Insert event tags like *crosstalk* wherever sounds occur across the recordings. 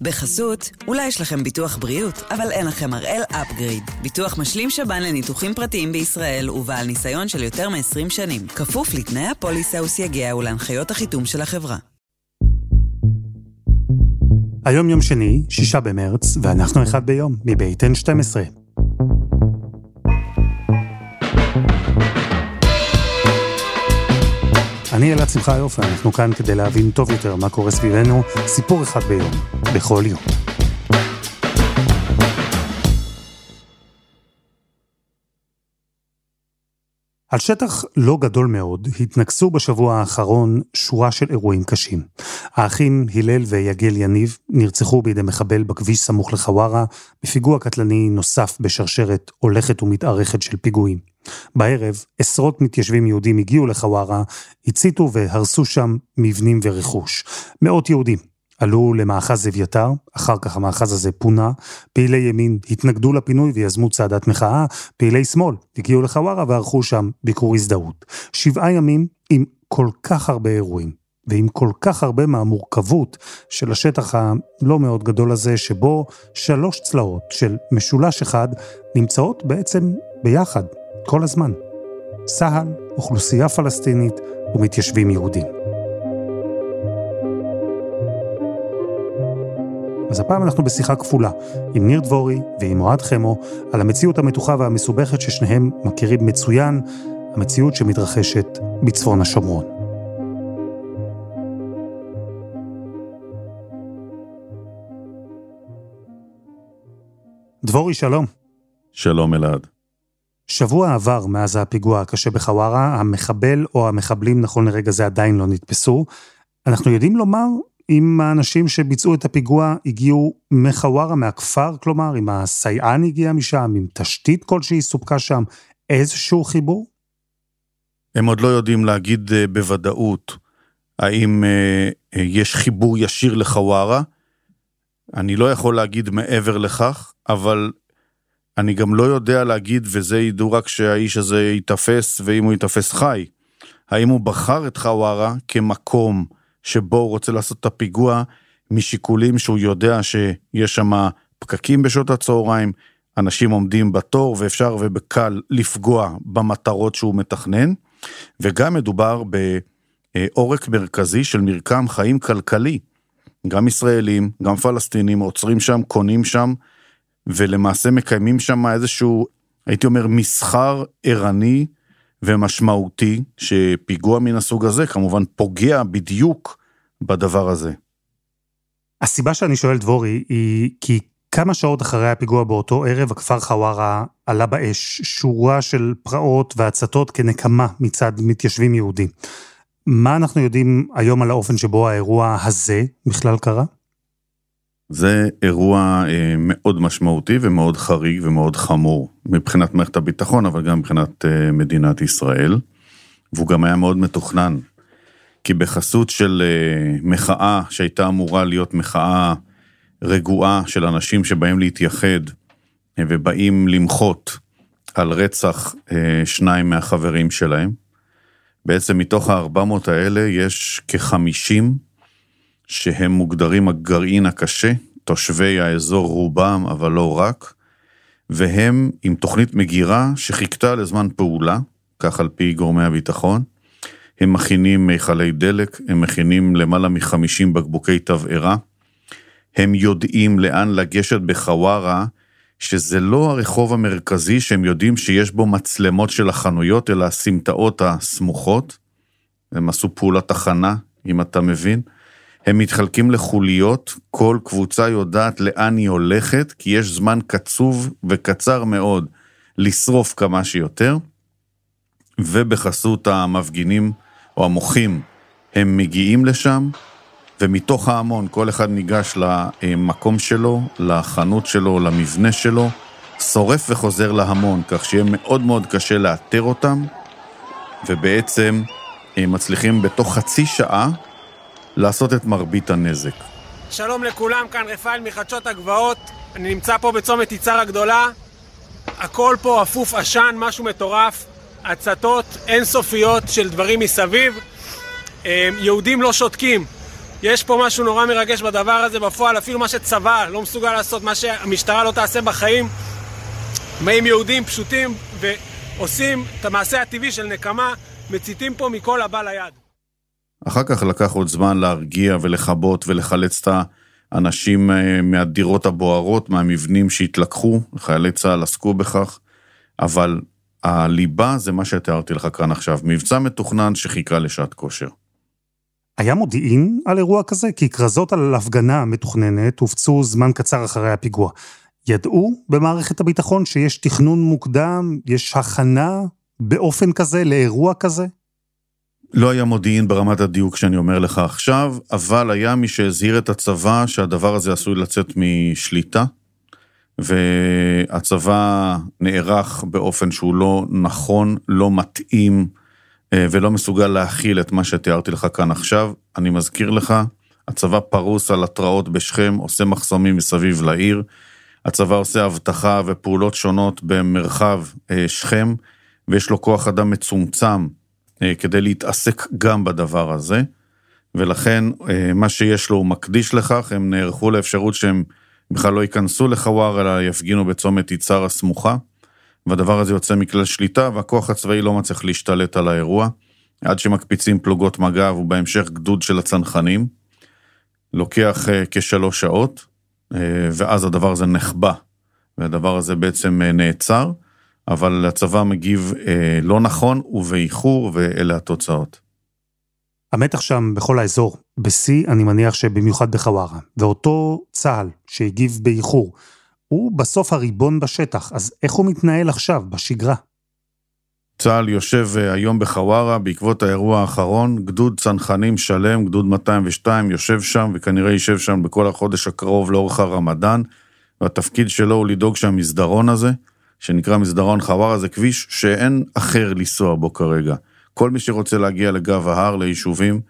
בחסות, אולי יש לכם ביטוח בריאות, אבל אין לכם הראל אפגריד. ביטוח משלים שב"ן לניתוחים פרטיים בישראל ובעל ניסיון של יותר מ-20 שנים. כפוף לתנאי הפוליסה וסייגיה ולהנחיות החיתום של החברה. היום יום שני, שישה במרץ, ואנחנו אחד ביום, מבית N12. אני אלעד שמחה יופי, אנחנו כאן כדי להבין טוב יותר מה קורה סביבנו, סיפור אחד ביום, בכל יום. על שטח לא גדול מאוד התנקסו בשבוע האחרון שורה של אירועים קשים. האחים הלל ויגל יניב נרצחו בידי מחבל בכביש סמוך לחווארה, בפיגוע קטלני נוסף בשרשרת הולכת ומתארכת של פיגועים. בערב, עשרות מתיישבים יהודים הגיעו לחווארה, הציתו והרסו שם מבנים ורכוש. מאות יהודים עלו למאחז אביתר, אחר כך המאחז הזה פונה, פעילי ימין התנגדו לפינוי ויזמו צעדת מחאה, פעילי שמאל הגיעו לחווארה וערכו שם ביקור הזדהות. שבעה ימים עם כל כך הרבה אירועים, ועם כל כך הרבה מהמורכבות של השטח הלא מאוד גדול הזה, שבו שלוש צלעות של משולש אחד נמצאות בעצם ביחד, כל הזמן. צה"ל, אוכלוסייה פלסטינית ומתיישבים יהודים. אז הפעם אנחנו בשיחה כפולה, עם ניר דבורי ועם אוהד חמו, על המציאות המתוחה והמסובכת ששניהם מכירים מצוין, המציאות שמתרחשת בצפון השומרון. דבורי, שלום. שלום אלעד. שבוע עבר מאז הפיגוע הקשה בחווארה, המחבל או המחבלים נכון לרגע זה עדיין לא נתפסו. אנחנו יודעים לומר אם האנשים שביצעו את הפיגוע הגיעו מחווארה, מהכפר, כלומר, אם הסייען הגיע משם, אם תשתית כלשהי סופקה שם, איזשהו חיבור? הם עוד לא יודעים להגיד אה, בוודאות האם אה, אה, יש חיבור ישיר לחווארה. אני לא יכול להגיד מעבר לכך, אבל אני גם לא יודע להגיד, וזה ידעו רק שהאיש הזה ייתפס, ואם הוא ייתפס חי. האם הוא בחר את חווארה כמקום שבו הוא רוצה לעשות את הפיגוע משיקולים שהוא יודע שיש שם פקקים בשעות הצהריים, אנשים עומדים בתור ואפשר ובקל לפגוע במטרות שהוא מתכנן, וגם מדובר בעורק מרכזי של מרקם חיים כלכלי. גם ישראלים, גם פלסטינים עוצרים שם, קונים שם, ולמעשה מקיימים שם איזשהו, הייתי אומר, מסחר ערני ומשמעותי, שפיגוע מן הסוג הזה כמובן פוגע בדיוק בדבר הזה. הסיבה שאני שואל דבורי היא כי כמה שעות אחרי הפיגוע באותו ערב, הכפר חווארה עלה באש, שורה של פרעות והצתות כנקמה מצד מתיישבים יהודים. מה אנחנו יודעים היום על האופן שבו האירוע הזה בכלל קרה? זה אירוע אה, מאוד משמעותי ומאוד חריג ומאוד חמור מבחינת מערכת הביטחון, אבל גם מבחינת אה, מדינת ישראל. והוא גם היה מאוד מתוכנן, כי בחסות של אה, מחאה שהייתה אמורה להיות מחאה רגועה של אנשים שבאים להתייחד ובאים למחות על רצח שניים מהחברים שלהם, בעצם מתוך ה-400 האלה יש כ-50 שהם מוגדרים הגרעין הקשה, תושבי האזור רובם, אבל לא רק, והם עם תוכנית מגירה שחיכתה לזמן פעולה, כך על פי גורמי הביטחון. הם מכינים מיכלי דלק, הם מכינים למעלה מ-50 בקבוקי תבערה. הם יודעים לאן לגשת בחווארה, שזה לא הרחוב המרכזי שהם יודעים שיש בו מצלמות של החנויות, אלא הסמטאות הסמוכות. הם עשו פעולת הכנה, אם אתה מבין. הם מתחלקים לחוליות, כל קבוצה יודעת לאן היא הולכת, כי יש זמן קצוב וקצר מאוד לשרוף כמה שיותר, ובחסות המפגינים או המוחים, הם מגיעים לשם, ומתוך ההמון כל אחד ניגש למקום שלו, לחנות שלו, למבנה שלו, שורף וחוזר להמון, כך שיהיה מאוד מאוד קשה לאתר אותם, ובעצם הם מצליחים בתוך חצי שעה לעשות את מרבית הנזק. שלום לכולם, כאן רפאל מחדשות הגבעות. אני נמצא פה בצומת יצהר הגדולה. הכל פה אפוף עשן, משהו מטורף. הצתות אינסופיות של דברים מסביב. אמ, יהודים לא שותקים. יש פה משהו נורא מרגש בדבר הזה, בפועל אפילו מה שצבא לא מסוגל לעשות, מה שהמשטרה לא תעשה בחיים. באים יהודים פשוטים ועושים את המעשה הטבעי של נקמה, מציתים פה מכל הבא ליד. אחר כך לקח עוד זמן להרגיע ולכבות ולחלץ את האנשים אה, מהדירות הבוערות, מהמבנים שהתלקחו, חיילי צה"ל עסקו בכך, אבל הליבה זה מה שתיארתי לך כאן עכשיו, מבצע מתוכנן שחיכה לשעת כושר. היה מודיעין על אירוע כזה? כי כרזות על הפגנה מתוכננת הופצו זמן קצר אחרי הפיגוע. ידעו במערכת הביטחון שיש תכנון מוקדם, יש הכנה באופן כזה לאירוע כזה? לא היה מודיעין ברמת הדיוק שאני אומר לך עכשיו, אבל היה מי שהזהיר את הצבא שהדבר הזה עשוי לצאת משליטה, והצבא נערך באופן שהוא לא נכון, לא מתאים, אה, ולא מסוגל להכיל את מה שתיארתי לך כאן עכשיו. אני מזכיר לך, הצבא פרוס על התרעות בשכם, עושה מחסומים מסביב לעיר, הצבא עושה אבטחה ופעולות שונות במרחב אה, שכם, ויש לו כוח אדם מצומצם כדי להתעסק גם בדבר הזה, ולכן מה שיש לו הוא מקדיש לכך, הם נערכו לאפשרות שהם בכלל לא ייכנסו לחוואר, אלא יפגינו בצומת יצהר הסמוכה. והדבר הזה יוצא מכלל שליטה, והכוח הצבאי לא מצליח להשתלט על האירוע, עד שמקפיצים פלוגות מג"ב ובהמשך גדוד של הצנחנים. לוקח uh, כשלוש שעות, ואז הדבר הזה נחבא, והדבר הזה בעצם נעצר, אבל הצבא מגיב uh, לא נכון ובאיחור, ואלה התוצאות. המתח שם בכל האזור, בשיא, אני מניח שבמיוחד בחווארה, ואותו צה"ל שהגיב באיחור, הוא בסוף הריבון בשטח, אז איך הוא מתנהל עכשיו, בשגרה? צה"ל יושב אה, היום בחווארה בעקבות האירוע האחרון, גדוד צנחנים שלם, גדוד 202, יושב שם וכנראה יישב שם בכל החודש הקרוב לאורך הרמדאן, והתפקיד שלו הוא לדאוג שהמסדרון הזה, שנקרא מסדרון חווארה, זה כביש שאין אחר לנסוע בו כרגע. כל מי שרוצה להגיע לגב ההר, ליישובים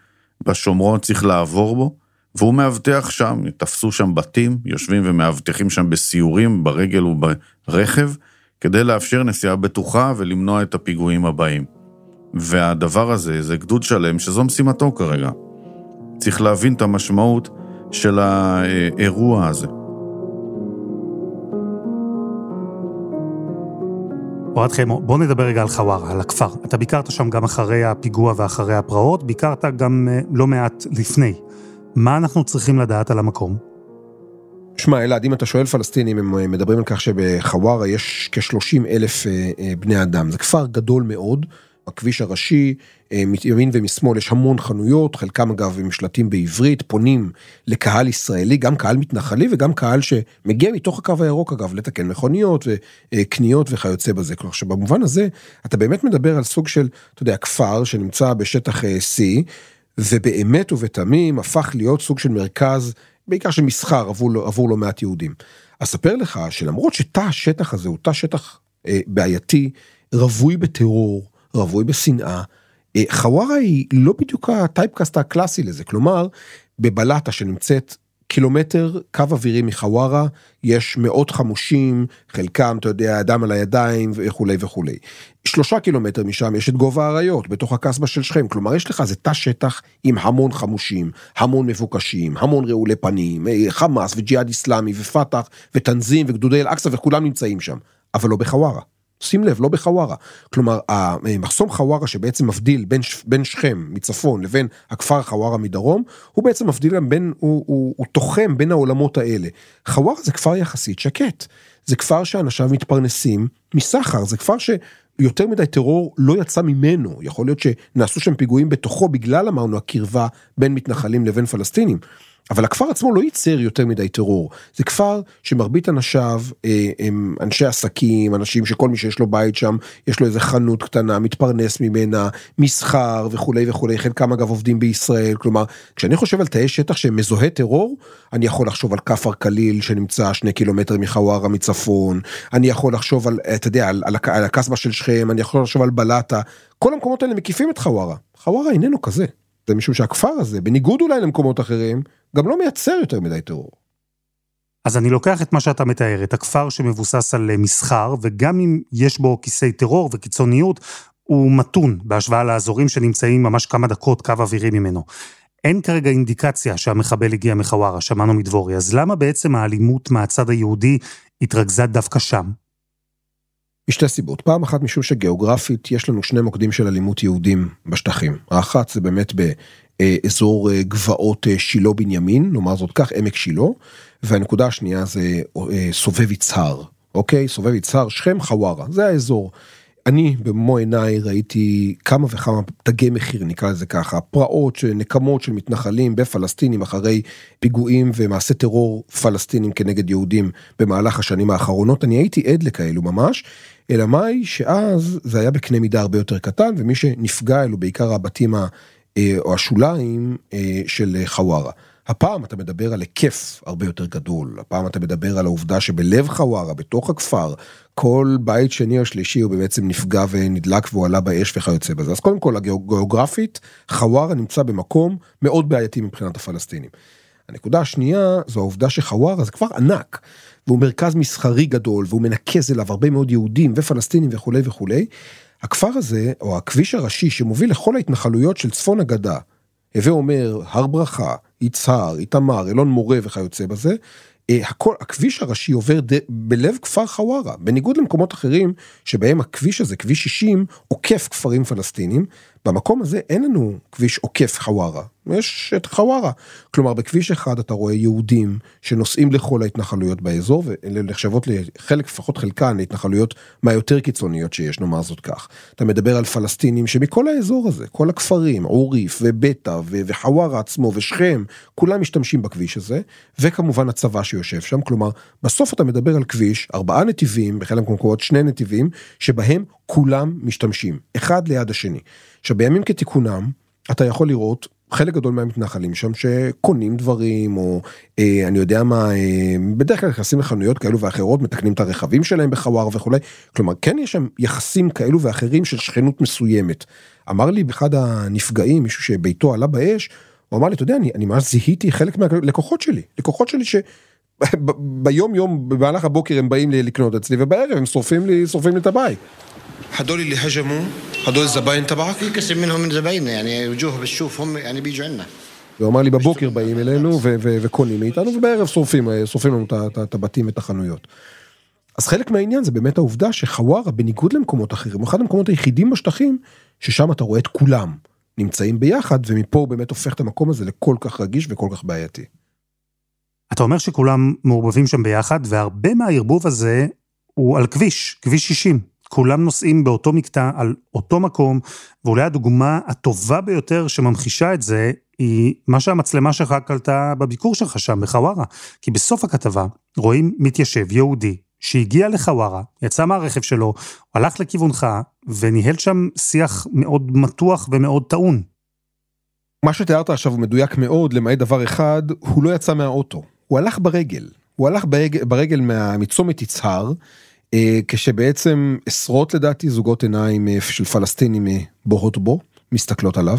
בשומרון, צריך לעבור בו, והוא מאבטח שם, תפסו שם בתים, יושבים ומאבטחים שם בסיורים, ברגל וברכב, כדי לאפשר נסיעה בטוחה ולמנוע את הפיגועים הבאים. והדבר הזה, זה גדוד שלם שזו משימתו כרגע. צריך להבין את המשמעות של האירוע הזה. אוהד חמו, בוא נדבר רגע על חווארה, על הכפר. אתה ביקרת שם גם אחרי הפיגוע ואחרי הפרעות, ביקרת גם אה, לא מעט לפני. מה אנחנו צריכים לדעת על המקום? שמע, אלעד, אם אתה שואל פלסטינים, הם אה, מדברים על כך שבחווארה יש כ-30 אלף אה, בני אדם. זה כפר גדול מאוד, הכביש הראשי, מימין ומשמאל יש המון חנויות, חלקם אגב עם שלטים בעברית, פונים לקהל ישראלי, גם קהל מתנחלי וגם קהל שמגיע מתוך הקו הירוק אגב, לתקן מכוניות וקניות וכיוצא בזה. כלומר שבמובן הזה, אתה באמת מדבר על סוג של, אתה יודע, כפר שנמצא בשטח C, ובאמת ובתמים הפך להיות סוג של מרכז, בעיקר של מסחר עבור, עבור לא מעט יהודים. אספר לך שלמרות שתא השטח הזה הוא תא שטח אה, בעייתי, רווי בטרור, רווי בשנאה, אה, חווארה היא לא בדיוק הטייפקאסט הקלאסי לזה, כלומר, בבלטה שנמצאת קילומטר קו אווירי מחווארה, יש מאות חמושים, חלקם, אתה יודע, אדם על הידיים וכולי וכולי. שלושה קילומטר משם יש את גובה האריות, בתוך הקסבה של שכם. כלומר, יש לך איזה תא שטח עם המון חמושים, המון מבוקשים, המון רעולי פנים, אה, חמאס וג'יהאד איסלאמי ופת"ח ותנזים וגדודי אל-אקצא וכולם נמצאים שם, אבל לא בחווארה. שים לב, לא בחווארה. כלומר, המחסום חווארה שבעצם מבדיל בין, בין שכם מצפון לבין הכפר חווארה מדרום, הוא בעצם מבדיל בין, הוא, הוא, הוא תוחם בין העולמות האלה. חווארה זה כפר יחסית שקט. זה כפר שאנשיו מתפרנסים מסחר, זה כפר שיותר מדי טרור לא יצא ממנו, יכול להיות שנעשו שם פיגועים בתוכו בגלל אמרנו הקרבה בין מתנחלים לבין פלסטינים. אבל הכפר עצמו לא ייצר יותר מדי טרור. זה כפר שמרבית אנשיו אה, הם אנשי עסקים, אנשים שכל מי שיש לו בית שם, יש לו איזה חנות קטנה, מתפרנס ממנה, מסחר וכולי וכולי, חלקם אגב עובדים בישראל. כלומר, כשאני חושב על תאי שטח שהם מזוהה טרור, אני יכול לחשוב על כפר קליל שנמצא שני קילומטר מחווארה מצפון, אני יכול לחשוב על, אתה יודע, על, על, על הקסבה של שכם, אני יכול לחשוב על בלטה, כל המקומות האלה מקיפים את חווארה. חווארה איננו כזה. זה משום שהכפר הזה, בניגוד אולי למקומות אחרים, גם לא מייצר יותר מדי טרור. אז אני לוקח את מה שאתה מתאר, את הכפר שמבוסס על אה, מסחר, וגם אם יש בו כיסי טרור וקיצוניות, הוא מתון בהשוואה לאזורים שנמצאים ממש כמה דקות קו אווירי ממנו. אין כרגע אינדיקציה שהמחבל הגיע מחווארה, שמענו מדבורי, אז למה בעצם האלימות מהצד היהודי התרכזה דווקא שם? משתי סיבות. פעם אחת משום שגיאוגרפית יש לנו שני מוקדים של אלימות יהודים בשטחים. האחת זה באמת באזור אה, גבעות אה, שילה בנימין, נאמר זאת כך, עמק שילה, והנקודה השנייה זה אה, סובב יצהר, אוקיי? סובב יצהר, שכם, חווארה, זה האזור. אני במו עיניי ראיתי כמה וכמה תגי מחיר נקרא לזה ככה פרעות נקמות של מתנחלים בפלסטינים אחרי פיגועים ומעשי טרור פלסטינים כנגד יהודים במהלך השנים האחרונות אני הייתי עד לכאלו ממש אלא מאי שאז זה היה בקנה מידה הרבה יותר קטן ומי שנפגע אלו בעיקר הבתים אה, או השוליים אה, של חווארה. הפעם אתה מדבר על היקף הרבה יותר גדול, הפעם אתה מדבר על העובדה שבלב חווארה, בתוך הכפר, כל בית שני או שלישי הוא בעצם נפגע ונדלק והוא עלה באש וכיוצא בזה. אז קודם כל הגיאוגרפית, חווארה נמצא במקום מאוד בעייתי מבחינת הפלסטינים. הנקודה השנייה זו העובדה שחווארה זה כבר ענק, והוא מרכז מסחרי גדול, והוא מנקז אליו הרבה מאוד יהודים ופלסטינים וכולי וכולי. הכפר הזה, או הכביש הראשי שמוביל לכל ההתנחלויות של צפון הגדה, הווה אומר, הר ברכה, יצהר, איתמר, אלון מורה וכיוצא בזה, אה, הכל, הכביש הראשי עובר ד... בלב כפר חווארה, בניגוד למקומות אחרים שבהם הכביש הזה, כביש 60, עוקף כפרים פלסטינים, במקום הזה אין לנו כביש עוקף חווארה, יש את חווארה. כלומר בכביש אחד אתה רואה יהודים שנוסעים לכל ההתנחלויות באזור ואלה נחשבות לחלק לפחות חלקן להתנחלויות מהיותר קיצוניות שיש נאמר זאת כך. אתה מדבר על פלסטינים שמכל האזור הזה כל הכפרים עוריף ובטא וחווארה עצמו ושכם כולם משתמשים בכביש הזה וכמובן הצבא שיושב שם כלומר בסוף אתה מדבר על כביש ארבעה נתיבים בחלק מהמקומות שני נתיבים שבהם כולם משתמשים אחד ליד השני. עכשיו עכשיו, בימים כתיקונם, אתה יכול לראות חלק גדול מהמתנחלים שם שקונים דברים או אה, אני יודע מה אה, בדרך כלל נכנסים לחנויות כאלו ואחרות מתקנים את הרכבים שלהם בחוואר וכולי כלומר כן יש שם יחסים כאלו ואחרים של שכנות מסוימת. אמר לי אחד הנפגעים מישהו שביתו עלה באש הוא אמר לי אתה יודע אני, אני ממש זיהיתי חלק מהלקוחות שלי לקוחות שלי ש... *laughs* ביום יום במהלך הבוקר הם באים לקנות אצלי ובערב הם שורפים לי שורפים לי את הבית. هدول الزباين تبعك؟ في قسم منهم من زبايننا يعني وجوه بتشوف هم يعني بيجوا عندنا. הוא אמר לי בבוקר באים אלינו וקונים מאיתנו ובערב שורפים שורפים לנו את הבתים ואת החנויות. אז חלק מהעניין זה באמת העובדה שחווארה בניגוד למקומות אחרים הוא אחד המקומות היחידים בשטחים ששם אתה רואה את כולם נמצאים ביחד ומפה הוא באמת הופך את המקום הזה לכל כך רגיש וכל כך בעייתי. אתה אומר שכולם מעורבבים שם ביחד והרבה מהערבוב הזה הוא על כביש, כביש 60. כולם נוסעים באותו מקטע על אותו מקום, ואולי הדוגמה הטובה ביותר שממחישה את זה, היא מה שהמצלמה שלך קלטה בביקור שלך שם בחווארה. כי בסוף הכתבה רואים מתיישב יהודי שהגיע לחווארה, יצא מהרכב שלו, הלך לכיוונך, וניהל שם שיח מאוד מתוח ומאוד טעון. מה שתיארת עכשיו הוא מדויק מאוד, למעט דבר אחד, הוא לא יצא מהאוטו, הוא הלך ברגל. הוא הלך ברגל, ברגל מצומת יצהר, כשבעצם עשרות לדעתי זוגות עיניים אה, של פלסטינים אה, בוהות בו, מסתכלות עליו.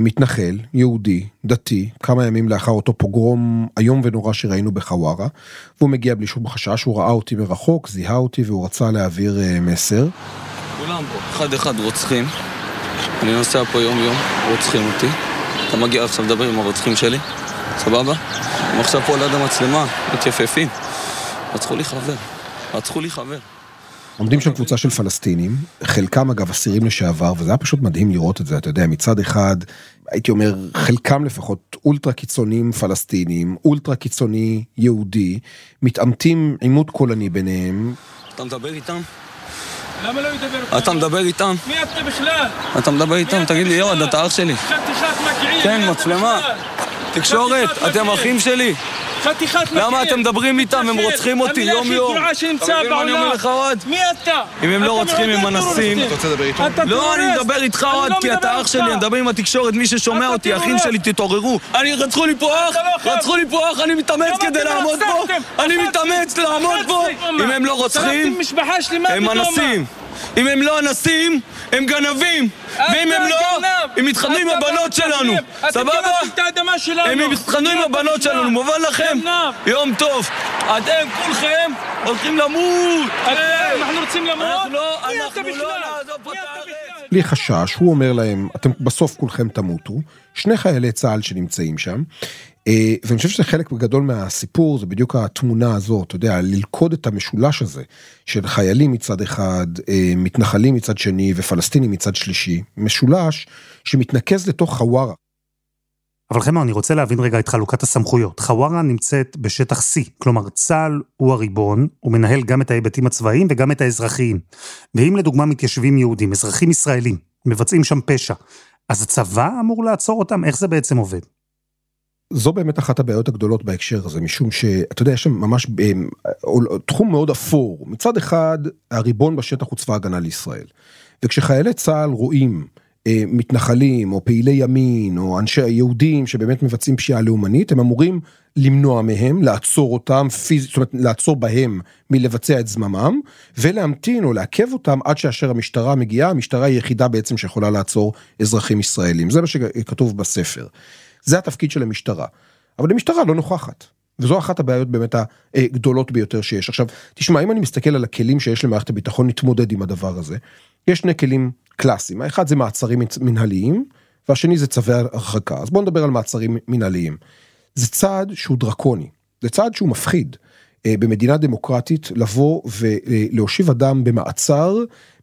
מתנחל, יהודי, דתי, כמה ימים לאחר אותו פוגרום איום ונורא שראינו בחווארה, והוא מגיע בלי שום חשש, הוא ראה אותי מרחוק, זיהה אותי והוא רצה להעביר מסר. כולם פה, אחד אחד רוצחים, אני נוסע פה יום יום, רוצחים אותי, אתה מגיע עכשיו לדבר עם הרוצחים שלי, סבבה? הם עכשיו פה ליד המצלמה, מתייפפים, רצחו לי חבר. רצחו לי חבר. עומדים שם קבוצה של פלסטינים, חלקם אגב אסירים לשעבר, וזה היה פשוט מדהים לראות את זה, אתה יודע, מצד אחד, הייתי אומר, חלקם לפחות אולטרה קיצוניים פלסטינים, אולטרה קיצוני יהודי, מתעמתים עימות קולני ביניהם. אתה מדבר איתם? למה לא ידבר איתם? אתה מדבר איתם? מי אתה בכלל? אתה מדבר איתם? תגיד לי, יואד, אתה אח שלי. חתיכת מגעיל. כן, מצלמה. תקשורת, אתם אחים שלי. חתיכת מגעיל. למה אתם מדברים איתם? הם רוצחים אותי יום יום. המילה הכי גרועה שנמצא בעולם. אתה מבין מה אני אומר לך, אוהד? מי אתה? אם הם לא רוצחים, הם אנסים. אתה רוצה לדבר איתו? לא, אני מדבר איתך, אוהד, כי אתה אח שלי, אני מדבר עם התקשורת, מי ששומע אותי, אחים שלי, תתעוררו. אני, רצחו לי פה אח, רצחו לי פה אח, אני מתאמץ כדי לעמוד פה. אני מתאמץ לעמוד פה. אם הם לא רוצחים, הם אנסים. אם הם לא אנסים, הם גנבים! ואם הם לא, הם מתחתנו עם הבנות שלנו! סבבה? הם מתחתנו עם הבנות שלנו, מובן לכם? יום טוב! אתם כולכם הולכים למות! אנחנו רוצים למות? אנחנו לא, אנחנו לא נעזוב פה את הארץ! בלי חשש, הוא אומר להם, אתם בסוף כולכם תמותו, שני חיילי צה"ל שנמצאים שם, אה, ואני חושב שזה חלק גדול מהסיפור, זה בדיוק התמונה הזאת, אתה יודע, ללכוד את המשולש הזה של חיילים מצד אחד, אה, מתנחלים מצד שני ופלסטינים מצד שלישי, משולש שמתנקז לתוך חווארה. אבל חמא, אני רוצה להבין רגע את חלוקת הסמכויות. חווארה נמצאת בשטח C, כלומר צה"ל הוא הריבון, הוא מנהל גם את ההיבטים הצבאיים וגם את האזרחיים. ואם לדוגמה מתיישבים יהודים, אזרחים ישראלים, מבצעים שם פשע, אז הצבא אמור לעצור אותם? איך זה בעצם עובד? זו באמת אחת הבעיות הגדולות בהקשר הזה, משום שאתה יודע, יש שם ממש אה, תחום מאוד אפור. מצד אחד, הריבון בשטח הוא צבא הגנה לישראל. וכשחיילי צה"ל רואים מתנחלים או פעילי ימין או אנשי היהודים שבאמת מבצעים פשיעה לאומנית, הם אמורים למנוע מהם, לעצור אותם פיזית, זאת אומרת לעצור בהם מלבצע את זממם, ולהמתין או לעכב אותם עד שאשר המשטרה מגיעה, המשטרה היא היחידה בעצם שיכולה לעצור אזרחים ישראלים. זה מה שכתוב בספר. זה התפקיד של המשטרה. אבל המשטרה לא נוכחת. וזו אחת הבעיות באמת הגדולות ביותר שיש. עכשיו, תשמע, אם אני מסתכל על הכלים שיש למערכת הביטחון להתמודד עם הדבר הזה, יש שני כלים קלאסיים. האחד זה מעצרים מנהליים, והשני זה צווי הרחקה. אז בואו נדבר על מעצרים מנהליים. זה צעד שהוא דרקוני, זה צעד שהוא מפחיד. אה, במדינה דמוקרטית לבוא ולהושיב אדם במעצר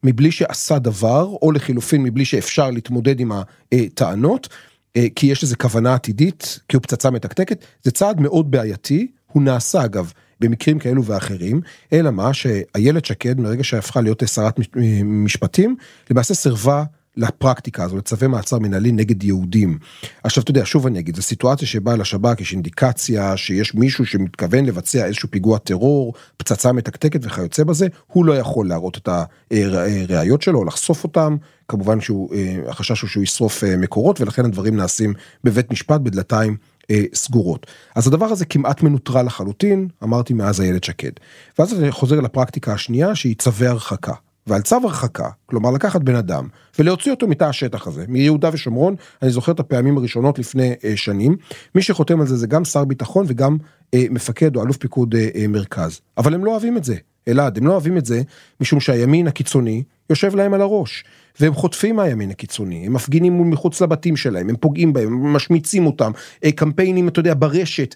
מבלי שעשה דבר, או לחילופין מבלי שאפשר להתמודד עם הטענות, אה, כי יש לזה כוונה עתידית, כי הוא פצצה מתקתקת, זה צעד מאוד בעייתי, הוא נעשה אגב במקרים כאלו ואחרים, אלא מה שאיילת שקד מרגע שהפכה להיות שרת משפטים, למעשה סירבה לפרקטיקה הזו, לצווי מעצר מנהלי נגד יהודים. עכשיו אתה יודע, שוב אני אגיד, זו סיטואציה שבה לשב"כ יש אינדיקציה שיש מישהו שמתכוון לבצע איזשהו פיגוע טרור, פצצה מתקתקת וכיוצא בזה, הוא לא יכול להראות את הראיות שלו, לחשוף אותם, כמובן שהחשש אה, הוא שהוא ישרוף אה, מקורות ולכן הדברים נעשים בבית משפט בדלתיים אה, סגורות. אז הדבר הזה כמעט מנוטרל לחלוטין, אמרתי מאז איילת שקד. ואז אני חוזר לפרקטיקה השנייה שהיא צווי הרחקה. ועל צו הרחקה, כלומר לקחת בן אדם ולהוציא אותו מתא השטח הזה, מיהודה ושומרון, אני זוכר את הפעמים הראשונות לפני אה, שנים, מי שחותם על זה זה גם שר ביטחון וגם אה, מפקד או אלוף פיקוד אה, אה, מרכז. אבל הם לא אוהבים את זה, אלעד, הם לא אוהבים את זה משום שהימין הקיצוני יושב להם על הראש. והם חוטפים מהימין הקיצוני, הם מפגינים מול מחוץ לבתים שלהם, הם פוגעים בהם, הם משמיצים אותם, אה, קמפיינים, אתה יודע, ברשת.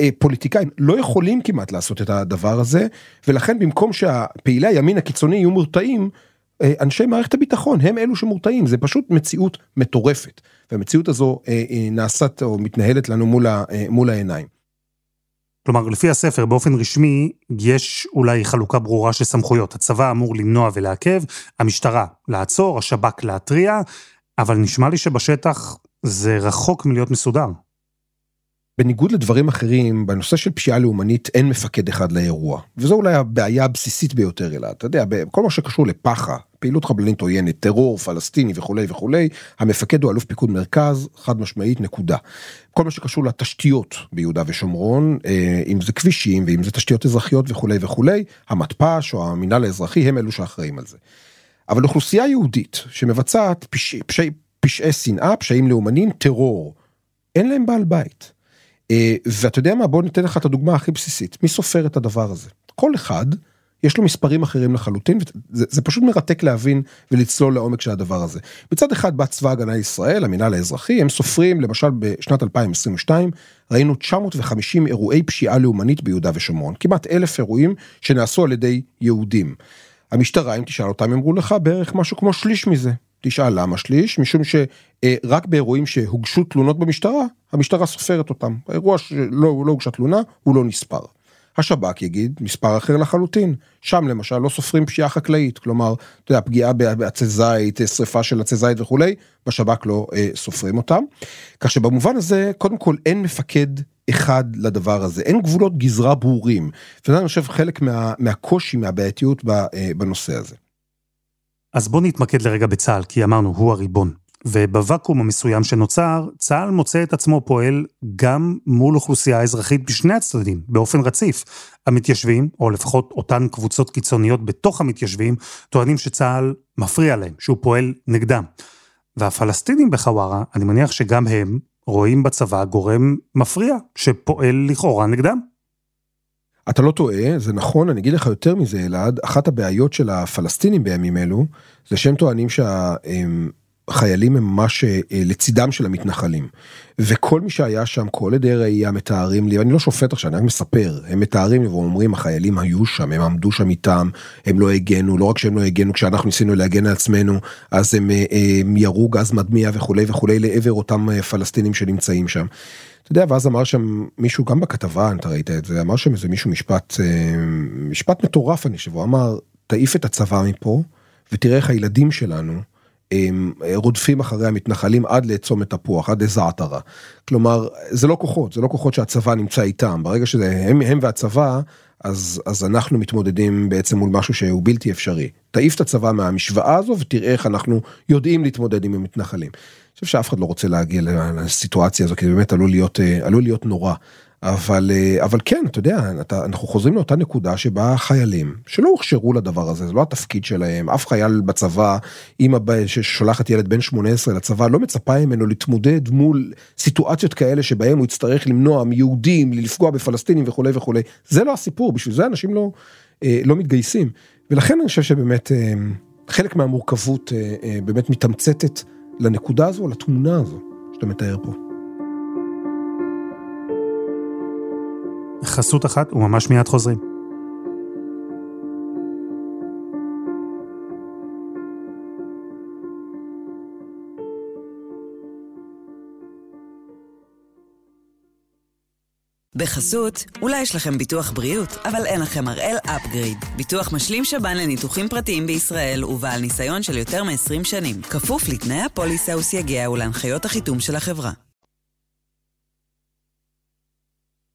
אה, פוליטיקאים לא יכולים כמעט לעשות את הדבר הזה, ולכן במקום שהפעילי הימין הקיצוני יהיו מורתעים, אה, אנשי מערכת הביטחון הם אלו שמורתעים, זה פשוט מציאות מטורפת. והמציאות הזו נעשת או מתנהלת לנו מול העיניים. כלומר, לפי הספר, באופן רשמי, יש אולי חלוקה ברורה של סמכויות. הצבא אמור למנוע ולעכב, המשטרה לעצור, השב"כ להתריע, אבל נשמע לי שבשטח זה רחוק מלהיות מסודר. בניגוד לדברים אחרים, בנושא של פשיעה לאומנית אין מפקד אחד לאירוע. וזו אולי הבעיה הבסיסית ביותר אלא, אתה יודע, בכל מה שקשור לפח"ע, פעילות חבלנית עוינת, טרור, פלסטיני וכולי וכולי, המפקד הוא אלוף פיקוד מרכז, חד משמעית, נקודה. כל מה שקשור לתשתיות ביהודה ושומרון, אה, אם זה כבישים ואם זה תשתיות אזרחיות וכולי וכולי, המתפ"ש או המינהל האזרחי הם אלו שאחראים על זה. אבל אוכלוסייה יהודית שמבצעת פשעי, פשעי, פשעי שנאה, פשעים לאומניים, טרור, אין להם בעל בית. אה, ואתה יודע מה, בוא ניתן לך את הדוגמה הכי בסיסית, מי סופר את הדבר הזה? כל אחד יש לו מספרים אחרים לחלוטין, וזה זה פשוט מרתק להבין ולצלול לעומק של הדבר הזה. מצד אחד בא צבא הגנה לישראל, המינהל האזרחי, הם סופרים, למשל בשנת 2022, ראינו 950 אירועי פשיעה לאומנית ביהודה ושומרון, כמעט אלף אירועים שנעשו על ידי יהודים. המשטרה, אם תשאל אותם, אמרו לך בערך משהו כמו שליש מזה. תשאל למה שליש, משום שרק באירועים שהוגשו תלונות במשטרה, המשטרה סופרת אותם. האירוע שלא לא הוגשה תלונה, הוא לא נספר. השב"כ יגיד מספר אחר לחלוטין. שם למשל לא סופרים פשיעה חקלאית, כלומר, אתה יודע, פגיעה בעצי זית, שריפה של עצי זית וכולי, בשב"כ לא אה, סופרים אותם. כך שבמובן הזה, קודם כל אין מפקד אחד לדבר הזה, אין גבולות גזרה ברורים. וזה אני חושב חלק מה, מהקושי, מהבעייתיות אה, בנושא הזה. אז בוא נתמקד לרגע בצה"ל, כי אמרנו, הוא הריבון. ובוואקום המסוים שנוצר, צה"ל מוצא את עצמו פועל גם מול אוכלוסייה אזרחית בשני הצדדים, באופן רציף. המתיישבים, או לפחות אותן קבוצות קיצוניות בתוך המתיישבים, טוענים שצה"ל מפריע להם, שהוא פועל נגדם. והפלסטינים בחווארה, אני מניח שגם הם רואים בצבא גורם מפריע, שפועל לכאורה נגדם. אתה לא טועה, זה נכון, אני אגיד לך יותר מזה, אלעד, אחת הבעיות של הפלסטינים בימים אלו, זה שהם טוענים שהחיילים הם ממש אה, לצידם של המתנחלים. וכל מי שהיה שם, כל עדי ראייה מתארים לי, אני לא שופט עכשיו, אני רק מספר, הם מתארים לי ואומרים, החיילים היו שם, הם עמדו שם איתם, הם לא הגנו, לא רק שהם לא הגנו, כשאנחנו ניסינו להגן על עצמנו, אז הם, אה, הם ירו גז מדמיע וכולי וכולי לעבר אותם אה, פלסטינים שנמצאים שם. אתה יודע, ואז אמר שם מישהו, גם בכתבה, אתה ראית את זה, אמר שם איזה מישהו משפט, אה, משפט מטורף אני חושב, הוא אמר, תעיף את הצבא מפה, ותראה איך הילדים שלנו, הם רודפים אחרי המתנחלים עד לצומת תפוח, עד לזעתרה. כלומר, זה לא כוחות, זה לא כוחות שהצבא נמצא איתם, ברגע שזה הם, הם והצבא, אז, אז אנחנו מתמודדים בעצם מול משהו שהוא בלתי אפשרי. תעיף את הצבא מהמשוואה הזו ותראה איך אנחנו יודעים להתמודד עם המתנחלים. חושב שאף אחד לא רוצה להגיע לסיטואציה הזו כי זה באמת עלול להיות אה, עלול להיות נורא. אבל אה, אבל כן אתה יודע אתה, אנחנו חוזרים לאותה נקודה שבה חיילים שלא הוכשרו לדבר הזה זה לא התפקיד שלהם אף חייל בצבא אמא ששולחת ילד בן 18 לצבא לא מצפה ממנו להתמודד מול סיטואציות כאלה שבהם הוא יצטרך למנוע מיהודים לפגוע בפלסטינים וכולי וכולי זה לא הסיפור בשביל זה אנשים לא אה, לא מתגייסים ולכן אני חושב שבאמת חלק מהמורכבות באמת מתמצתת. לנקודה הזו, לתמונה הזו שאתה מתאר פה. חסות אחת וממש מיד חוזרים. בחסות, אולי יש לכם ביטוח בריאות, אבל אין לכם הראל אפגריד. ביטוח משלים שב"ן לניתוחים פרטיים בישראל ובעל ניסיון של יותר מ-20 שנים. כפוף לתנאי הפוליסה וסייגיה ולהנחיות החיתום של החברה.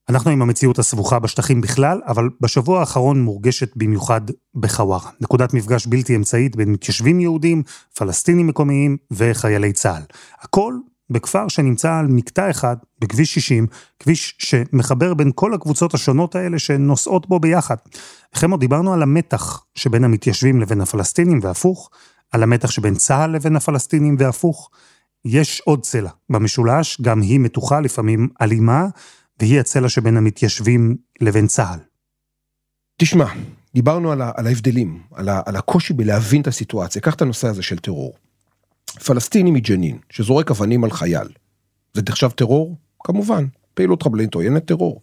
אנחנו עם המציאות הסבוכה בשטחים בכלל, אבל בשבוע האחרון מורגשת במיוחד בחווארה. נקודת מפגש בלתי אמצעית בין מתיישבים יהודים, פלסטינים מקומיים וחיילי צה"ל. הכל בכפר שנמצא על מקטע אחד, בכביש 60, כביש שמחבר בין כל הקבוצות השונות האלה שנוסעות בו ביחד. לכן עוד דיברנו על המתח שבין המתיישבים לבין הפלסטינים והפוך, על המתח שבין צה"ל לבין הפלסטינים והפוך. יש עוד צלע במשולש, גם היא מתוחה, לפעמים אלימה, והיא הצלע שבין המתיישבים לבין צה"ל. תשמע, דיברנו על, על ההבדלים, על, על הקושי בלהבין את הסיטואציה. קח את הנושא הזה של טרור. פלסטיני מג'נין שזורק אבנים על חייל. זה נחשב טרור? כמובן, פעילות חבלנית עוינת טרור.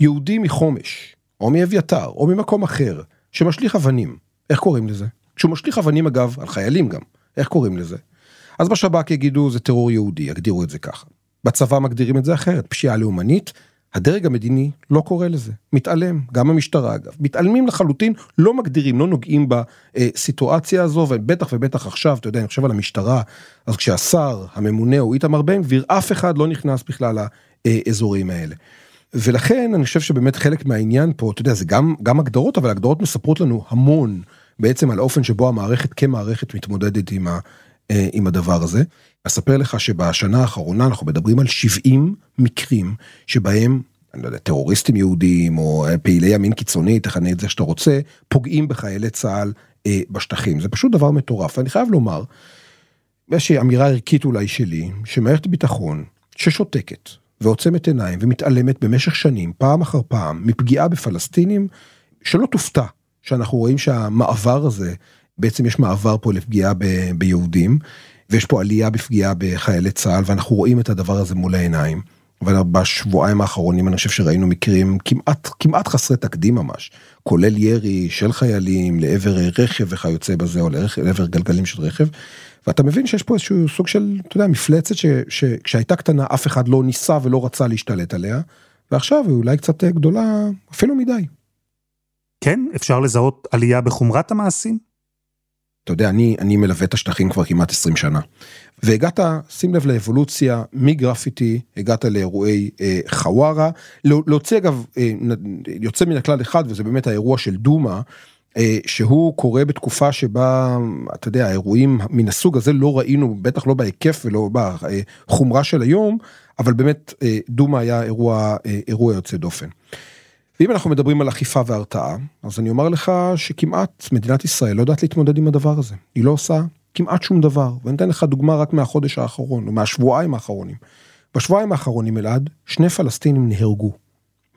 יהודי מחומש, או מאביתר, או ממקום אחר, שמשליך אבנים, איך קוראים לזה? כשהוא משליך אבנים אגב, על חיילים גם, איך קוראים לזה? אז בשב"כ יגידו זה טרור יהודי, יגדירו את זה ככה. בצבא מגדירים את זה אחרת, פשיעה לאומנית, הדרג המדיני לא קורא לזה, מתעלם, גם המשטרה אגב, מתעלמים לחלוטין, לא מגדירים, לא נוגעים בסיטואציה הזו, ובטח ובטח עכשיו, אתה יודע, אני חושב על המשטרה, אז כשהשר הממונה הוא איתמר בן גביר, אף אחד לא נכנס בכלל לאזורים האלה. ולכן אני חושב שבאמת חלק מהעניין פה, אתה יודע, זה גם, גם הגדרות, אבל הגדרות מספרות לנו המון בעצם על האופן שבו המערכת כמערכת מתמודדת עם, ה, עם הדבר הזה. אספר לך שבשנה האחרונה אנחנו מדברים על 70 מקרים שבהם, אני לא יודע, טרוריסטים יהודים או פעילי ימין קיצוני, תכנה את זה שאתה רוצה, פוגעים בחיילי צה"ל אה, בשטחים. זה פשוט דבר מטורף. ואני חייב לומר, יש אמירה ערכית אולי שלי, שמערכת ביטחון ששותקת ועוצמת עיניים ומתעלמת במשך שנים, פעם אחר פעם, מפגיעה בפלסטינים, שלא תופתע שאנחנו רואים שהמעבר הזה, בעצם יש מעבר פה לפגיעה ב- ביהודים. ויש פה עלייה בפגיעה בחיילי צה"ל ואנחנו רואים את הדבר הזה מול העיניים. אבל בשבועיים האחרונים אני חושב שראינו מקרים כמעט כמעט חסרי תקדים ממש כולל ירי של חיילים לעבר רכב וכיוצא בזה או לעבר גלגלים של רכב. ואתה מבין שיש פה איזשהו סוג של אתה יודע מפלצת שכשהייתה קטנה אף אחד לא ניסה ולא רצה להשתלט עליה ועכשיו היא אולי קצת גדולה אפילו מדי. כן אפשר לזהות עלייה בחומרת המעשים אתה יודע, אני, אני מלווה את השטחים כבר כמעט 20 שנה. והגעת, שים לב לאבולוציה, מגרפיטי, הגעת לאירועי אה, חווארה, לא, להוציא אגב, אה, יוצא מן הכלל אחד, וזה באמת האירוע של דומא, אה, שהוא קורה בתקופה שבה, אתה יודע, האירועים מן הסוג הזה לא ראינו, בטח לא בהיקף ולא בחומרה של היום, אבל באמת אה, דומא היה אירוע, אה, אירוע יוצא דופן. ואם אנחנו מדברים על אכיפה והרתעה, אז אני אומר לך שכמעט מדינת ישראל לא יודעת להתמודד עם הדבר הזה. היא לא עושה כמעט שום דבר. ואני אתן לך דוגמה רק מהחודש האחרון, או מהשבועיים האחרונים. בשבועיים האחרונים, אלעד, שני פלסטינים נהרגו.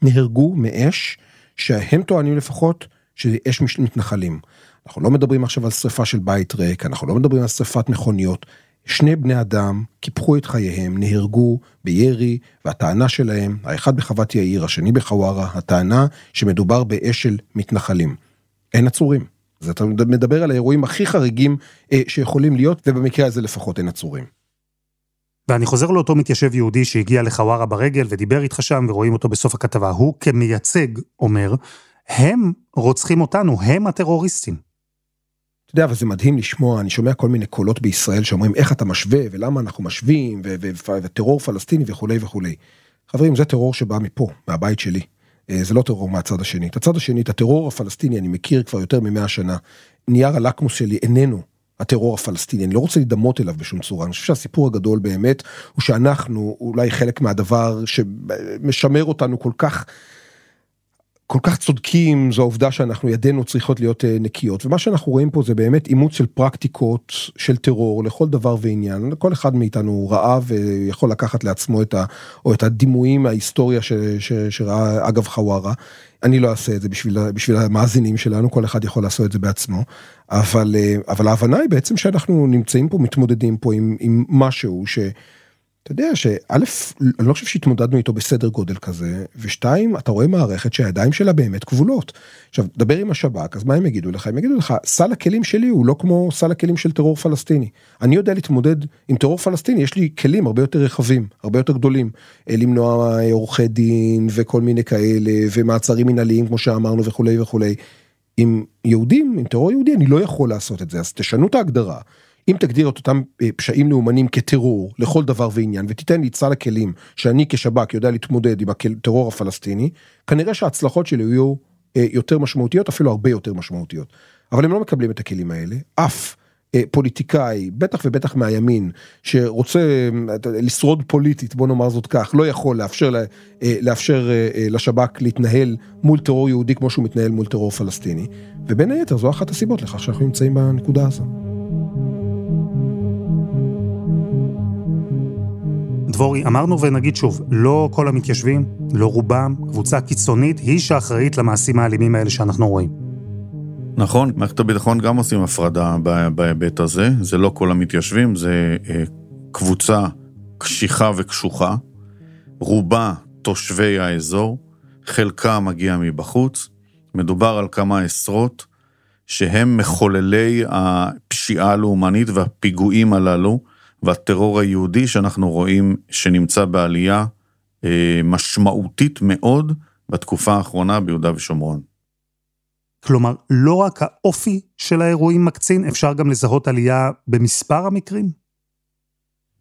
נהרגו מאש שהם טוענים לפחות שזה אש מתנחלים. אנחנו לא מדברים עכשיו על שריפה של בית ריק, אנחנו לא מדברים על שריפת מכוניות. שני בני אדם קיפחו את חייהם, נהרגו בירי, והטענה שלהם, האחד בחוות יאיר, השני בחווארה, הטענה שמדובר באש של מתנחלים. אין עצורים. אז אתה מדבר על האירועים הכי חריגים אה, שיכולים להיות, ובמקרה הזה לפחות אין עצורים. ואני חוזר לאותו מתיישב יהודי שהגיע לחווארה ברגל ודיבר איתך שם, ורואים אותו בסוף הכתבה. הוא כמייצג אומר, הם רוצחים אותנו, הם הטרוריסטים. אתה יודע, אבל זה מדהים לשמוע, אני שומע כל מיני קולות בישראל שאומרים איך אתה משווה ולמה אנחנו משווים וטרור פלסטיני וכולי וכולי. חברים, זה טרור שבא מפה, מהבית שלי. אה, זה לא טרור מהצד השני. את הצד השני, את הטרור הפלסטיני, אני מכיר כבר יותר ממאה שנה. נייר הלקמוס שלי איננו הטרור הפלסטיני, אני לא רוצה להידמות אליו בשום צורה, אני חושב שהסיפור הגדול באמת הוא שאנחנו אולי חלק מהדבר שמשמר אותנו כל כך כל כך צודקים זו העובדה שאנחנו ידינו צריכות להיות אה, נקיות. ומה שאנחנו רואים פה זה באמת אימוץ של פרקטיקות של טרור לכל דבר ועניין. כל אחד מאיתנו ראה ויכול לקחת לעצמו את ה... או את הדימויים מההיסטוריה ש... ש... שראה אגב חווארה. אני לא אעשה את זה בשביל, בשביל המאזינים שלנו כל אחד יכול לעשות את זה בעצמו. אבל אה, אבל ההבנה היא בעצם שאנחנו נמצאים פה מתמודדים פה עם, עם משהו ש... אתה יודע שא', אני לא חושב שהתמודדנו איתו בסדר גודל כזה, ושתיים, אתה רואה מערכת שהידיים שלה באמת כבולות. עכשיו, דבר עם השב"כ, אז מה הם יגידו לך? הם יגידו לך, סל הכלים שלי הוא לא כמו סל הכלים של טרור פלסטיני. אני יודע להתמודד עם טרור פלסטיני, יש לי כלים הרבה יותר רחבים, הרבה יותר גדולים. אה, למנוע אה, עורכי דין וכל מיני כאלה, ומעצרים מנהליים כמו שאמרנו וכולי וכולי. עם יהודים, עם טרור יהודי, אני לא יכול לעשות את זה, אז תשנו את ההגדרה. אם תגדיר את אותם אה, פשעים לאומנים כטרור לכל דבר ועניין ותיתן לי את סל הכלים שאני כשב"כ יודע להתמודד עם הטרור הפלסטיני, כנראה שההצלחות שלי יהיו אה, יותר משמעותיות, אפילו הרבה יותר משמעותיות. אבל הם לא מקבלים את הכלים האלה, אף אה, פוליטיקאי, בטח ובטח מהימין, שרוצה לשרוד פוליטית, בוא נאמר זאת כך, לא יכול לאפשר, לאפשר לשב"כ להתנהל מול טרור יהודי כמו שהוא מתנהל מול טרור פלסטיני, ובין היתר זו אחת הסיבות לכך שאנחנו נמצאים בנקודה הזו. דבורי, אמרנו ונגיד שוב, לא כל המתיישבים, לא רובם, קבוצה קיצונית היא שאחראית למעשים האלימים האלה שאנחנו רואים. נכון, מערכת הביטחון גם עושים הפרדה בהיבט הזה, זה לא כל המתיישבים, זה אה, קבוצה קשיחה וקשוחה, רובה תושבי האזור, חלקה מגיע מבחוץ, מדובר על כמה עשרות שהם מחוללי הפשיעה הלאומנית והפיגועים הללו, והטרור היהודי שאנחנו רואים שנמצא בעלייה אה, משמעותית מאוד בתקופה האחרונה ביהודה ושומרון. כלומר, לא רק האופי של האירועים מקצין, אפשר גם לזהות עלייה במספר המקרים?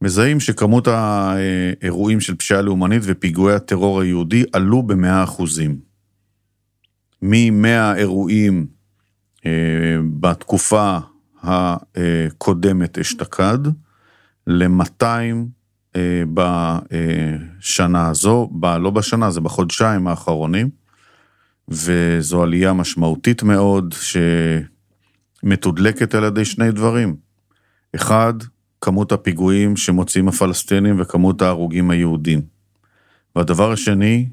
מזהים שכמות האירועים של פשיעה לאומנית ופיגועי הטרור היהודי עלו במאה אחוזים. מ-100 אירועים אה, בתקופה הקודמת אשתקד, ל-200 אה, בשנה הזו, ב, לא בשנה, זה בחודשיים האחרונים, וזו עלייה משמעותית מאוד שמתודלקת על ידי שני דברים. אחד, כמות הפיגועים שמוציאים הפלסטינים וכמות ההרוגים היהודים. והדבר השני,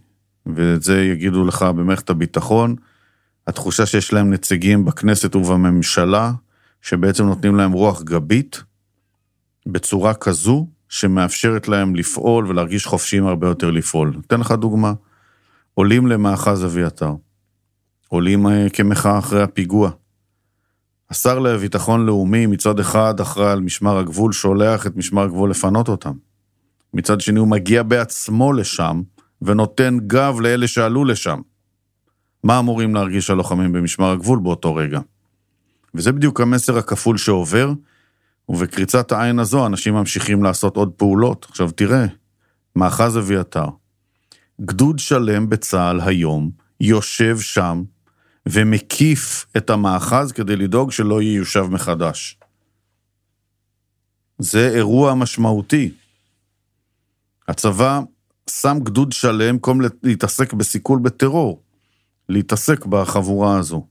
ואת זה יגידו לך במערכת הביטחון, התחושה שיש להם נציגים בכנסת ובממשלה, שבעצם נותנים להם רוח גבית, בצורה כזו שמאפשרת להם לפעול ולהרגיש חופשיים הרבה יותר לפעול. אתן לך דוגמה, עולים למאחז אביתר, עולים אה, כמחאה אחרי הפיגוע. השר לביטחון לאומי מצד אחד אחראי על משמר הגבול, שולח את משמר הגבול לפנות אותם. מצד שני הוא מגיע בעצמו לשם ונותן גב לאלה שעלו לשם. מה אמורים להרגיש הלוחמים במשמר הגבול באותו רגע? וזה בדיוק המסר הכפול שעובר, ובקריצת העין הזו אנשים ממשיכים לעשות עוד פעולות. עכשיו תראה, מאחז אביתר, גדוד שלם בצה"ל היום יושב שם ומקיף את המאחז כדי לדאוג שלא ייושב מחדש. זה אירוע משמעותי. הצבא שם גדוד שלם במקום להתעסק בסיכול בטרור, להתעסק בחבורה הזו.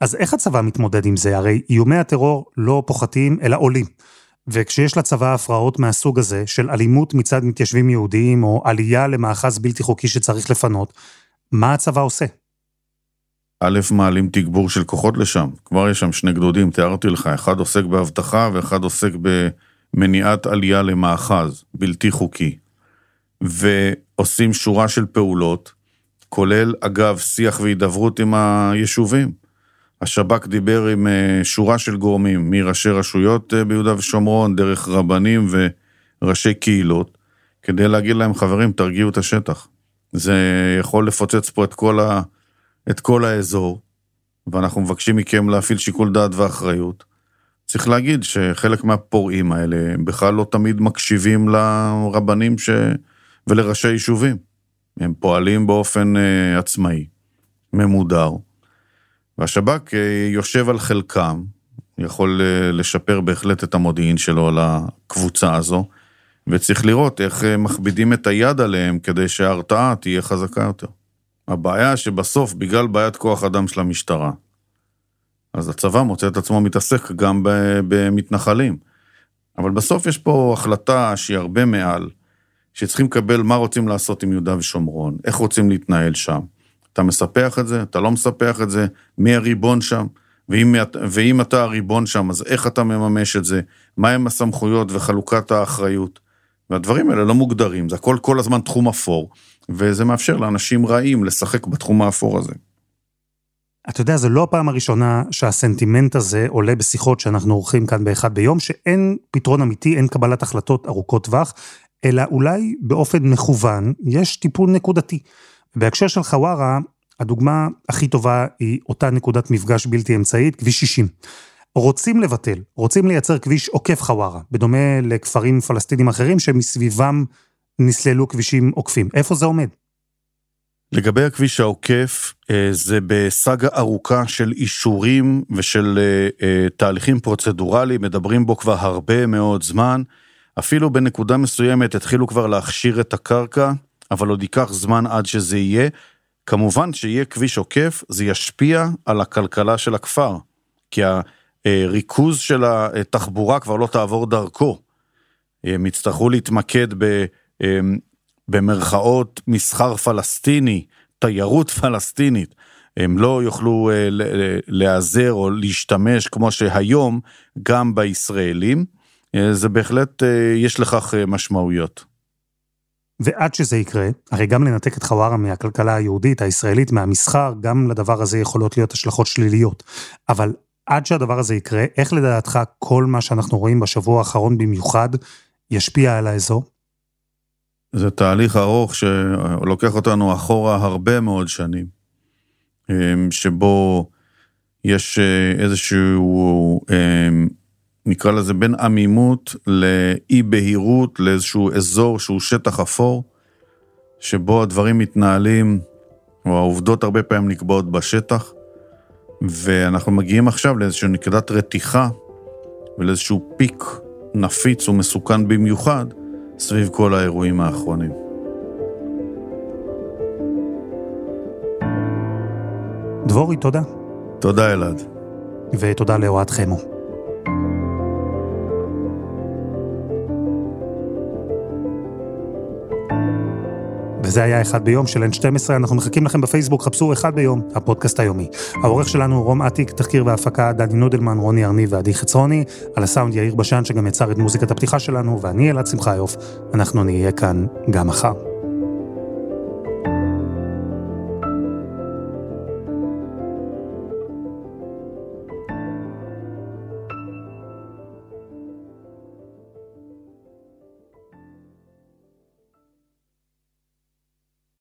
אז איך הצבא מתמודד עם זה? הרי איומי הטרור לא פוחתים, אלא עולים. וכשיש לצבא הפרעות מהסוג הזה, של אלימות מצד מתיישבים יהודיים, או עלייה למאחז בלתי חוקי שצריך לפנות, מה הצבא עושה? א', מעלים תגבור של כוחות לשם. כבר יש שם שני גדודים, תיארתי לך, אחד עוסק באבטחה ואחד עוסק במניעת עלייה למאחז בלתי חוקי. ועושים שורה של פעולות, כולל, אגב, שיח והידברות עם היישובים. השב"כ דיבר עם אה, שורה של גורמים, מראשי רשויות אה, ביהודה ושומרון, דרך רבנים וראשי קהילות, כדי להגיד להם, חברים, תרגיעו את השטח. זה יכול לפוצץ פה את כל, ה, את כל האזור, ואנחנו מבקשים מכם להפעיל שיקול דעת ואחריות. צריך להגיד שחלק מהפורעים האלה בכלל לא תמיד מקשיבים לרבנים ש... ולראשי יישובים. הם פועלים באופן uh, עצמאי, ממודר, והשב"כ uh, יושב על חלקם, יכול uh, לשפר בהחלט את המודיעין שלו על הקבוצה הזו, וצריך לראות איך uh, מכבידים את היד עליהם כדי שההרתעה תהיה חזקה יותר. הבעיה שבסוף, בגלל בעיית כוח אדם של המשטרה, אז הצבא מוצא את עצמו מתעסק גם במתנחלים. אבל בסוף יש פה החלטה שהיא הרבה מעל, שצריכים לקבל מה רוצים לעשות עם יהודה ושומרון, איך רוצים להתנהל שם. אתה מספח את זה, אתה לא מספח את זה, מי הריבון שם, ואם, ואם אתה הריבון שם, אז איך אתה מממש את זה, מהם הסמכויות וחלוקת האחריות. והדברים האלה לא מוגדרים, זה הכל כל הזמן תחום אפור, וזה מאפשר לאנשים רעים לשחק בתחום האפור הזה. אתה יודע, זו לא הפעם הראשונה שהסנטימנט הזה עולה בשיחות שאנחנו עורכים כאן באחד ביום, שאין פתרון אמיתי, אין קבלת החלטות ארוכות טווח, אלא אולי באופן מכוון יש טיפול נקודתי. בהקשר של חווארה, הדוגמה הכי טובה היא אותה נקודת מפגש בלתי אמצעית, כביש 60. רוצים לבטל, רוצים לייצר כביש עוקף חווארה, בדומה לכפרים פלסטינים אחרים שמסביבם נסללו כבישים עוקפים. איפה זה עומד? לגבי הכביש העוקף, אה, זה בסאגה ארוכה של אישורים ושל אה, אה, תהליכים פרוצדורליים, מדברים בו כבר הרבה מאוד זמן. אפילו בנקודה מסוימת התחילו כבר להכשיר את הקרקע, אבל עוד ייקח זמן עד שזה יהיה. כמובן שיהיה כביש עוקף, זה ישפיע על הכלכלה של הכפר, כי הריכוז של התחבורה כבר לא תעבור דרכו. הם יצטרכו להתמקד ב... במרכאות מסחר פלסטיני, תיירות *laughs* פלסטינית, הם לא יוכלו אה, להיעזר או להשתמש כמו שהיום גם בישראלים, אה, זה בהחלט, אה, יש לכך משמעויות. ועד שזה יקרה, הרי גם לנתק את חווארה מהכלכלה היהודית, הישראלית, מהמסחר, גם לדבר הזה יכולות להיות השלכות שליליות. אבל עד שהדבר הזה יקרה, איך לדעתך כל מה שאנחנו רואים בשבוע האחרון במיוחד ישפיע על האזור? זה תהליך ארוך שלוקח אותנו אחורה הרבה מאוד שנים, אמ, שבו יש אה, איזשהו, אמ, נקרא לזה בין עמימות לאי בהירות, לאיזשהו אזור שהוא שטח אפור, שבו הדברים מתנהלים, או העובדות הרבה פעמים נקבעות בשטח, ואנחנו מגיעים עכשיו לאיזושהי נקודת רתיחה ולאיזשהו פיק נפיץ ומסוכן במיוחד, סביב כל האירועים האחרונים. דבורי, תודה. תודה, אלעד. ותודה לאוהד חמו. וזה היה אחד ביום של N12, אנחנו מחכים לכם בפייסבוק, חפשו אחד ביום, הפודקאסט היומי. העורך שלנו הוא רום אטיק, תחקיר והפקה דני נודלמן, רוני ארני ועדי חצרוני, על הסאונד יאיר בשן שגם יצר את מוזיקת הפתיחה שלנו, ואני אלעד שמחיוף, אנחנו נהיה כאן גם מחר.